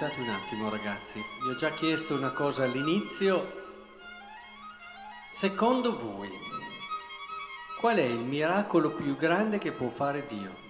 aspettate un attimo ragazzi, vi ho già chiesto una cosa all'inizio. Secondo voi, qual è il miracolo più grande che può fare Dio?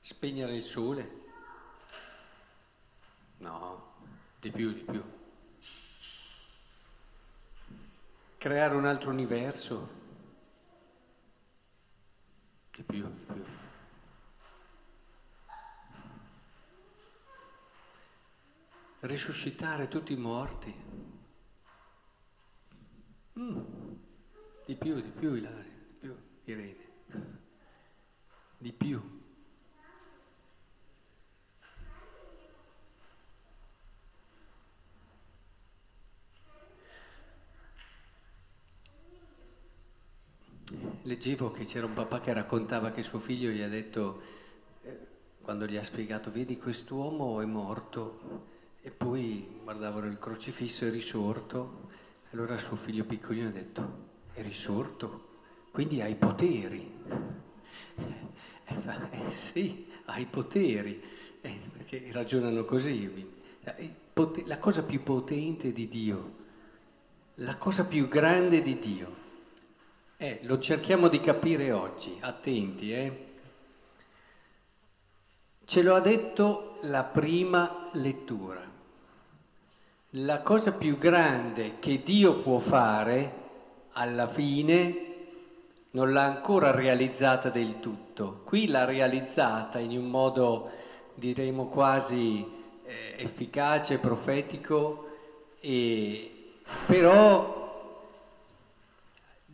Spegnere il sole? No, di più, di più. Creare un altro universo? Di più, di più. Risuscitare tutti i morti. Mm. Di più, di più, Ilaria, di più, Irene. Di più. Leggevo che c'era un papà che raccontava che suo figlio gli ha detto, eh, quando gli ha spiegato, vedi quest'uomo è morto, e poi guardavano il crocifisso, è risorto, allora suo figlio piccolino ha detto, è risorto, quindi hai poteri. E fa, eh sì, hai poteri, eh, perché ragionano così. La cosa più potente di Dio, la cosa più grande di Dio eh, lo cerchiamo di capire oggi, attenti, eh. Ce lo ha detto la prima lettura. La cosa più grande che Dio può fare, alla fine, non l'ha ancora realizzata del tutto. Qui l'ha realizzata in un modo, diremo, quasi eh, efficace, profetico, e, però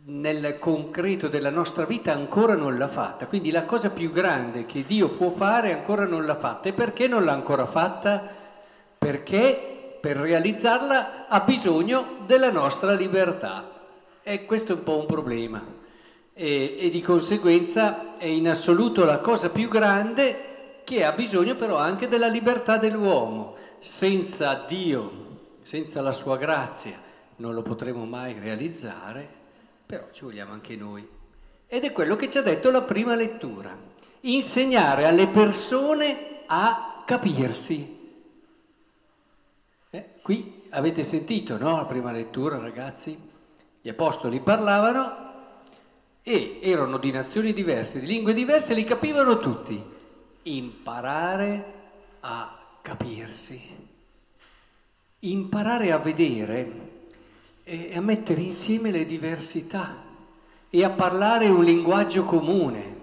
nel concreto della nostra vita ancora non l'ha fatta. Quindi la cosa più grande che Dio può fare ancora non l'ha fatta. E perché non l'ha ancora fatta? Perché per realizzarla ha bisogno della nostra libertà. E questo è un po' un problema. E, e di conseguenza è in assoluto la cosa più grande che ha bisogno però anche della libertà dell'uomo. Senza Dio, senza la sua grazia, non lo potremo mai realizzare però ci vogliamo anche noi. Ed è quello che ci ha detto la prima lettura, insegnare alle persone a capirsi. Eh, qui avete sentito, no? La prima lettura, ragazzi? Gli apostoli parlavano e erano di nazioni diverse, di lingue diverse, li capivano tutti. Imparare a capirsi, imparare a vedere e a mettere insieme le diversità e a parlare un linguaggio comune.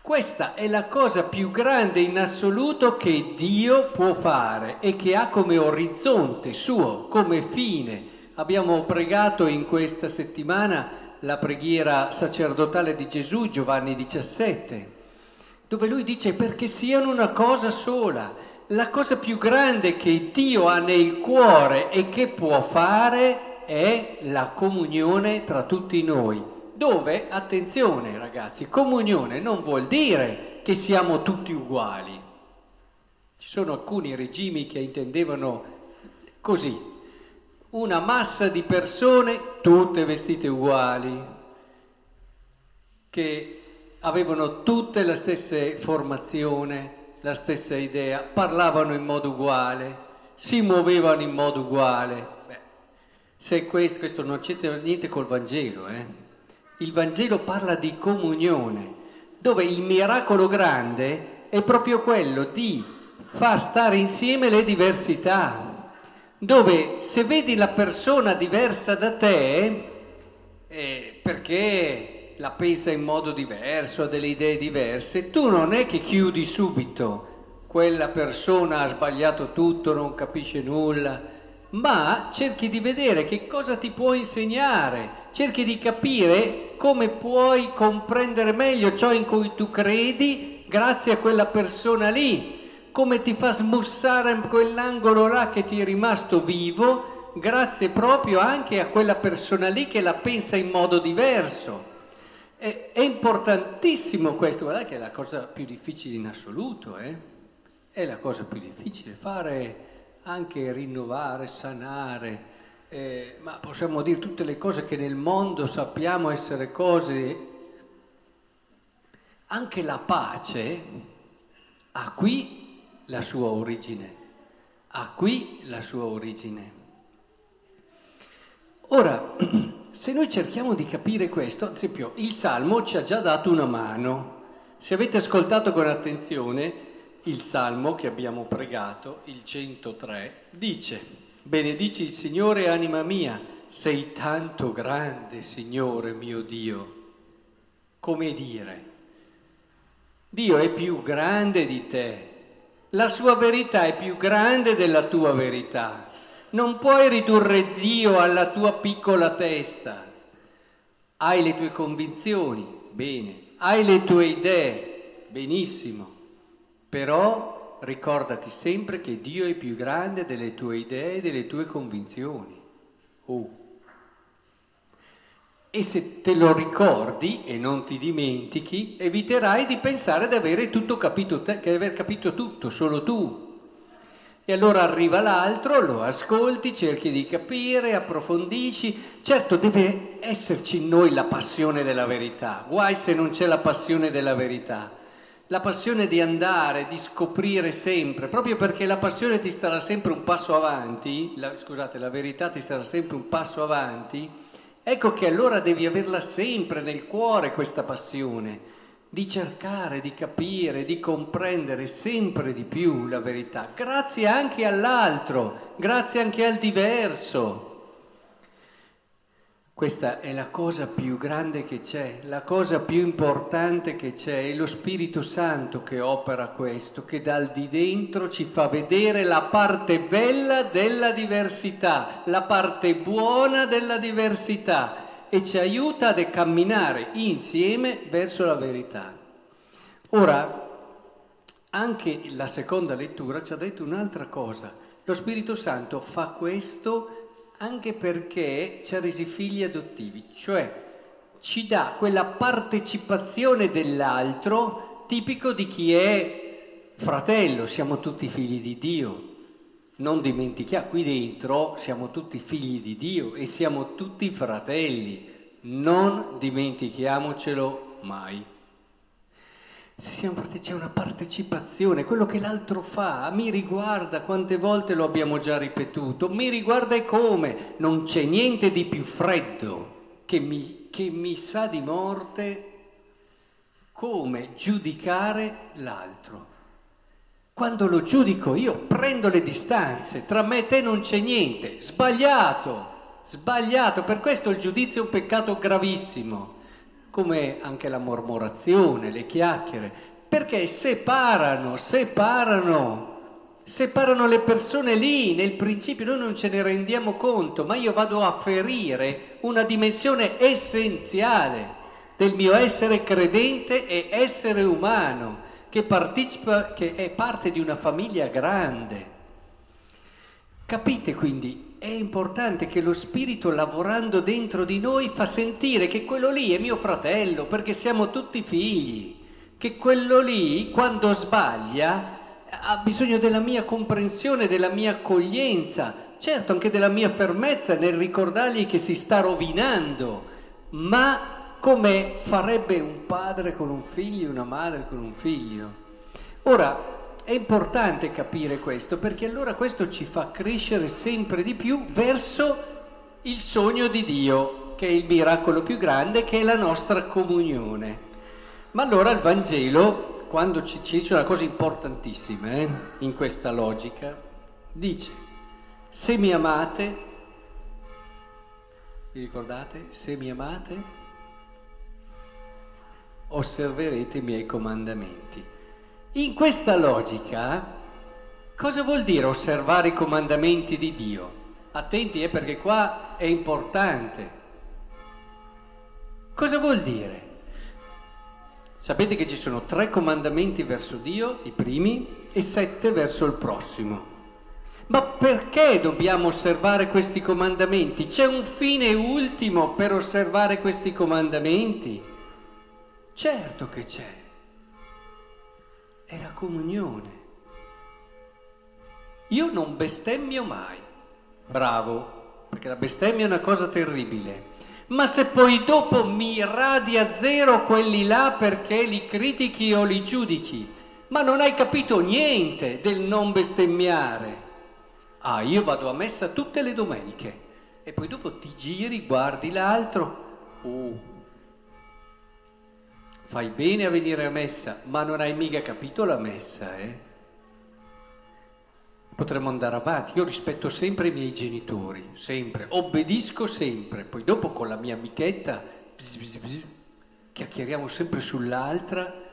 Questa è la cosa più grande in assoluto che Dio può fare e che ha come orizzonte suo, come fine. Abbiamo pregato in questa settimana la preghiera sacerdotale di Gesù, Giovanni 17, dove lui dice perché siano una cosa sola la cosa più grande che Dio ha nel cuore e che può fare è la comunione tra tutti noi. Dove, attenzione ragazzi, comunione non vuol dire che siamo tutti uguali. Ci sono alcuni regimi che intendevano così, una massa di persone tutte vestite uguali, che avevano tutte la stessa formazione, la stessa idea, parlavano in modo uguale, si muovevano in modo uguale. Beh, se questo, questo non c'entra niente col Vangelo, eh? il Vangelo parla di comunione, dove il miracolo grande è proprio quello di far stare insieme le diversità, dove se vedi la persona diversa da te, eh, perché la pensa in modo diverso, ha delle idee diverse, tu non è che chiudi subito, quella persona ha sbagliato tutto, non capisce nulla, ma cerchi di vedere che cosa ti può insegnare, cerchi di capire come puoi comprendere meglio ciò in cui tu credi grazie a quella persona lì, come ti fa smussare quell'angolo là che ti è rimasto vivo grazie proprio anche a quella persona lì che la pensa in modo diverso. È, è importantissimo questo, guardate che è la cosa più difficile in assoluto, eh? è la cosa più difficile, fare anche rinnovare, sanare, eh, ma possiamo dire tutte le cose che nel mondo sappiamo essere cose Anche la pace ha qui la sua origine, ha qui la sua origine. Ora, se noi cerchiamo di capire questo, ad esempio, il Salmo ci ha già dato una mano. Se avete ascoltato con attenzione, il Salmo che abbiamo pregato, il 103, dice, benedici il Signore anima mia, sei tanto grande, Signore mio Dio. Come dire, Dio è più grande di te, la sua verità è più grande della tua verità. Non puoi ridurre Dio alla tua piccola testa. Hai le tue convinzioni, bene, hai le tue idee, benissimo, però ricordati sempre che Dio è più grande delle tue idee e delle tue convinzioni. Oh. E se te lo ricordi e non ti dimentichi, eviterai di pensare di avere tutto capito te, che aver capito tutto, solo tu. E allora arriva l'altro, lo ascolti, cerchi di capire, approfondisci. Certo, deve esserci in noi la passione della verità. Guai se non c'è la passione della verità. La passione di andare, di scoprire sempre, proprio perché la passione ti starà sempre un passo avanti, la, scusate, la verità ti starà sempre un passo avanti, Ecco che allora devi averla sempre nel cuore questa passione, di cercare, di capire, di comprendere sempre di più la verità, grazie anche all'altro, grazie anche al diverso. Questa è la cosa più grande che c'è, la cosa più importante che c'è, è lo Spirito Santo che opera questo, che dal di dentro ci fa vedere la parte bella della diversità, la parte buona della diversità e ci aiuta a camminare insieme verso la verità. Ora, anche la seconda lettura ci ha detto un'altra cosa. Lo Spirito Santo fa questo anche perché ci ha resi figli adottivi, cioè ci dà quella partecipazione dell'altro tipico di chi è fratello, siamo tutti figli di Dio. Non dimentichiamo, qui dentro siamo tutti figli di Dio e siamo tutti fratelli, non dimentichiamocelo mai. Se siamo fratelli c'è una partecipazione, quello che l'altro fa mi riguarda, quante volte lo abbiamo già ripetuto, mi riguarda e come, non c'è niente di più freddo che mi, che mi sa di morte come giudicare l'altro. Quando lo giudico io prendo le distanze, tra me e te non c'è niente, sbagliato, sbagliato, per questo il giudizio è un peccato gravissimo. Come anche la mormorazione, le chiacchiere, perché separano, separano, separano le persone lì, nel principio. Noi non ce ne rendiamo conto, ma io vado a ferire una dimensione essenziale del mio essere credente e essere umano, che partecipa, che è parte di una famiglia grande. Capite quindi è importante che lo Spirito lavorando dentro di noi fa sentire che quello lì è mio fratello, perché siamo tutti figli, che quello lì quando sbaglia ha bisogno della mia comprensione, della mia accoglienza, certo anche della mia fermezza nel ricordargli che si sta rovinando, ma come farebbe un padre con un figlio, una madre con un figlio. Ora, è importante capire questo perché allora questo ci fa crescere sempre di più verso il sogno di Dio, che è il miracolo più grande, che è la nostra comunione. Ma allora il Vangelo, quando ci, ci dice una cosa importantissima eh, in questa logica, dice, se mi amate, vi ricordate? Se mi amate, osserverete i miei comandamenti. In questa logica, cosa vuol dire osservare i comandamenti di Dio? Attenti, eh, perché qua è importante. Cosa vuol dire? Sapete che ci sono tre comandamenti verso Dio, i primi, e sette verso il prossimo. Ma perché dobbiamo osservare questi comandamenti? C'è un fine ultimo per osservare questi comandamenti? Certo che c'è è la comunione. Io non bestemmio mai, bravo, perché la bestemmia è una cosa terribile, Ma se poi dopo mi radi a zero quelli là perché li critichi o li giudichi, ma non hai capito niente del non bestemmiare. Ah, io vado a messa tutte le domeniche e poi dopo ti giri, guardi l'altro. Oh, fai bene a venire a messa, ma non hai mica capito la messa, eh? Potremmo andare avanti, io rispetto sempre i miei genitori, sempre, obbedisco sempre, poi dopo con la mia amichetta bzz, bzz, bzz, chiacchieriamo sempre sull'altra,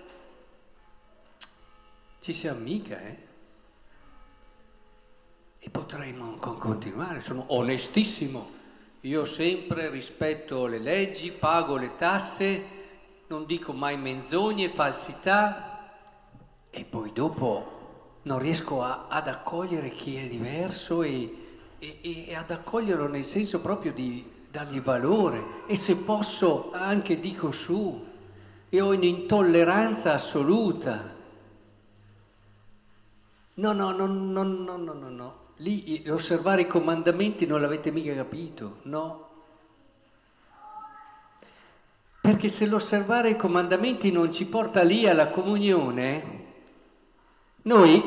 ci si amica, eh? E potremmo continuare, sono onestissimo, io sempre rispetto le leggi, pago le tasse, non dico mai menzogne, falsità e poi dopo non riesco a, ad accogliere chi è diverso e, e, e, ad accoglierlo nel senso proprio di dargli valore e se posso anche dico su e ho un'intolleranza assoluta. No, no, no, no, no, no, no, no. Lì osservare i comandamenti non l'avete mica capito, no? Perché se l'osservare i comandamenti non ci porta lì alla comunione, noi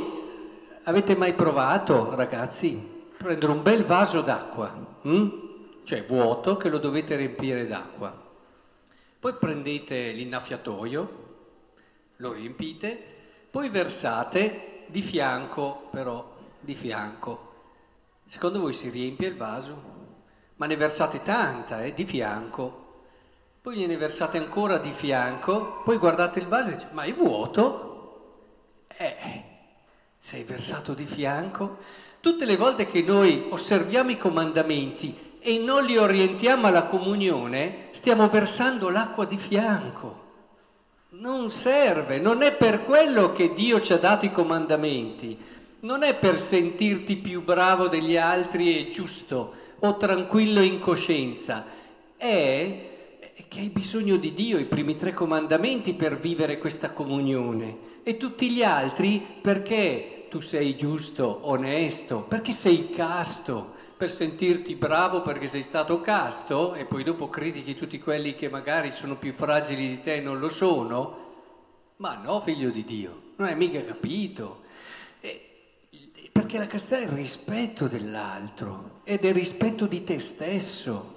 avete mai provato, ragazzi, prendere un bel vaso d'acqua, hm? cioè vuoto, che lo dovete riempire d'acqua. Poi prendete l'innaffiatoio, lo riempite, poi versate di fianco, però, di fianco. Secondo voi si riempie il vaso? Ma ne versate tanta, eh, di fianco. Poi gliene versate ancora di fianco, poi guardate il vaso e dice, ma è vuoto? Eh, sei versato di fianco. Tutte le volte che noi osserviamo i comandamenti e non li orientiamo alla comunione, stiamo versando l'acqua di fianco. Non serve, non è per quello che Dio ci ha dato i comandamenti, non è per sentirti più bravo degli altri e giusto o tranquillo in coscienza, è che hai bisogno di Dio, i primi tre comandamenti per vivere questa comunione e tutti gli altri perché tu sei giusto, onesto, perché sei casto, per sentirti bravo perché sei stato casto e poi dopo critichi tutti quelli che magari sono più fragili di te e non lo sono. Ma no, figlio di Dio, non hai mica capito. perché la castità è il rispetto dell'altro ed è il rispetto di te stesso.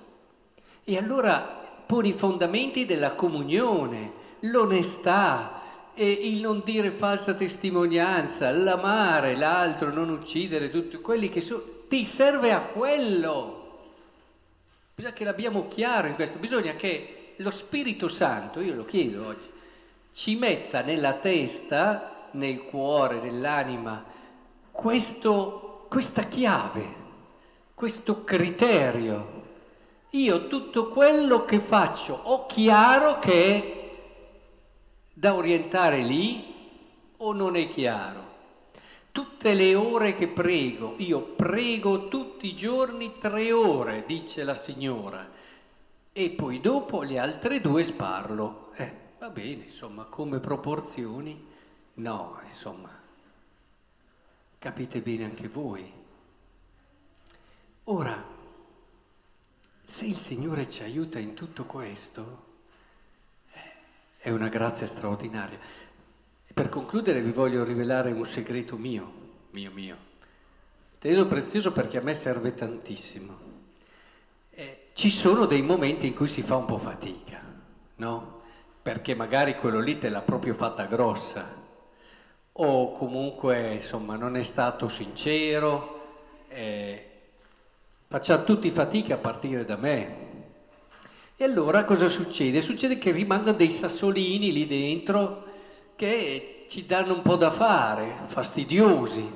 E allora poni i fondamenti della comunione, l'onestà, il non dire falsa testimonianza, l'amare l'altro, non uccidere, tutti quelli che sono, ti serve a quello. Bisogna che l'abbiamo chiaro in questo, bisogna che lo Spirito Santo, io lo chiedo oggi, ci metta nella testa, nel cuore, nell'anima, questo, questa chiave, questo criterio. Io tutto quello che faccio ho chiaro che è da orientare lì o non è chiaro? Tutte le ore che prego, io prego tutti i giorni tre ore, dice la signora, e poi dopo le altre due sparlo. Eh, va bene, insomma, come proporzioni? No, insomma, capite bene anche voi. Ora, se il Signore ci aiuta in tutto questo, è una grazia straordinaria. Per concludere vi voglio rivelare un segreto mio, mio mio. Tenendo prezioso perché a me serve tantissimo. Eh, ci sono dei momenti in cui si fa un po' fatica, no? Perché magari quello lì te l'ha proprio fatta grossa, o comunque insomma non è stato sincero, eh, facciamo tutti fatica a partire da me, e allora cosa succede? Succede che rimangono dei sassolini lì dentro che ci danno un po' da fare, fastidiosi.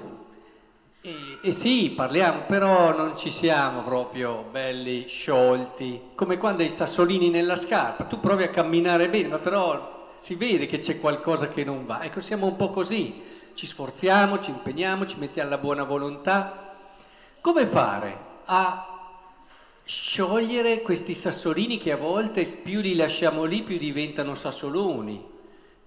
E, e sì, parliamo, però non ci siamo proprio belli sciolti, come quando hai i sassolini nella scarpa, tu provi a camminare bene, ma però si vede che c'è qualcosa che non va. Ecco, siamo un po' così, ci sforziamo, ci impegniamo, ci mettiamo la buona volontà. Come fare a sciogliere questi sassolini che a volte più li lasciamo lì più diventano sassoloni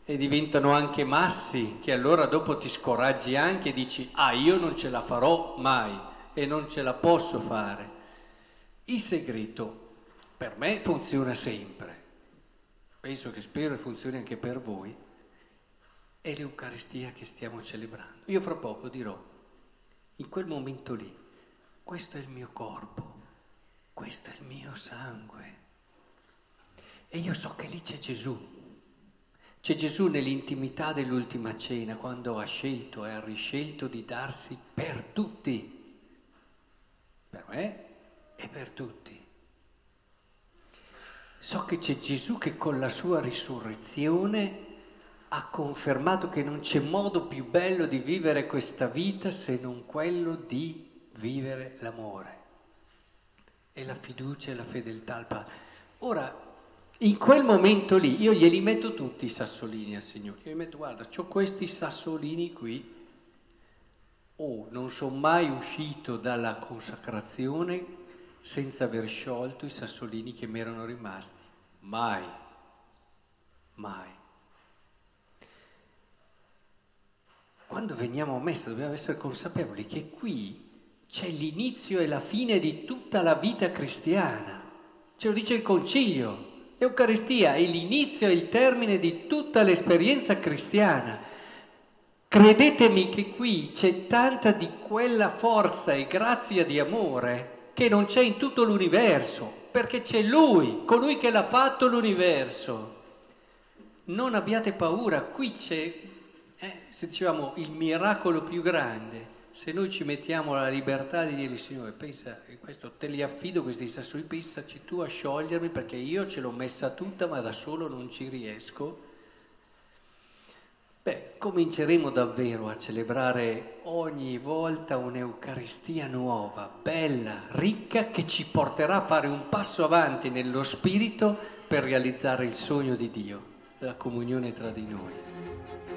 e diventano anche massi che allora dopo ti scoraggi anche e dici ah io non ce la farò mai e non ce la posso fare. Il segreto per me funziona sempre, penso che spero funzioni anche per voi, è l'Eucaristia che stiamo celebrando. Io fra poco dirò, in quel momento lì, questo è il mio corpo, questo è il mio sangue. E io so che lì c'è Gesù. C'è Gesù nell'intimità dell'ultima cena, quando ha scelto e ha riscelto di darsi per tutti, per me e per tutti. So che c'è Gesù che con la sua risurrezione ha confermato che non c'è modo più bello di vivere questa vita se non quello di vivere l'amore e la fiducia e la fedeltà al Padre. Ora, in quel momento lì io glieli metto tutti i sassolini al Signore. Io gli metto, guarda, ho questi sassolini qui. Oh, non sono mai uscito dalla consacrazione senza aver sciolto i sassolini che mi erano rimasti. Mai. Mai. Quando veniamo a messa dobbiamo essere consapevoli che qui c'è l'inizio e la fine di tutta la vita cristiana. Ce lo dice il Concilio. L'Eucaristia è l'inizio e il termine di tutta l'esperienza cristiana. Credetemi che qui c'è tanta di quella forza e grazia di amore che non c'è in tutto l'universo, perché c'è Lui, colui che l'ha fatto l'universo. Non abbiate paura, qui c'è, eh, se dicevamo, il miracolo più grande se noi ci mettiamo la libertà di dire Signore, pensa, questo te li affido questi sassoi, pensaci tu a sciogliermi perché io ce l'ho messa tutta ma da solo non ci riesco, beh, cominceremo davvero a celebrare ogni volta un'Eucaristia nuova, bella, ricca, che ci porterà a fare un passo avanti nello spirito per realizzare il sogno di Dio, la comunione tra di noi.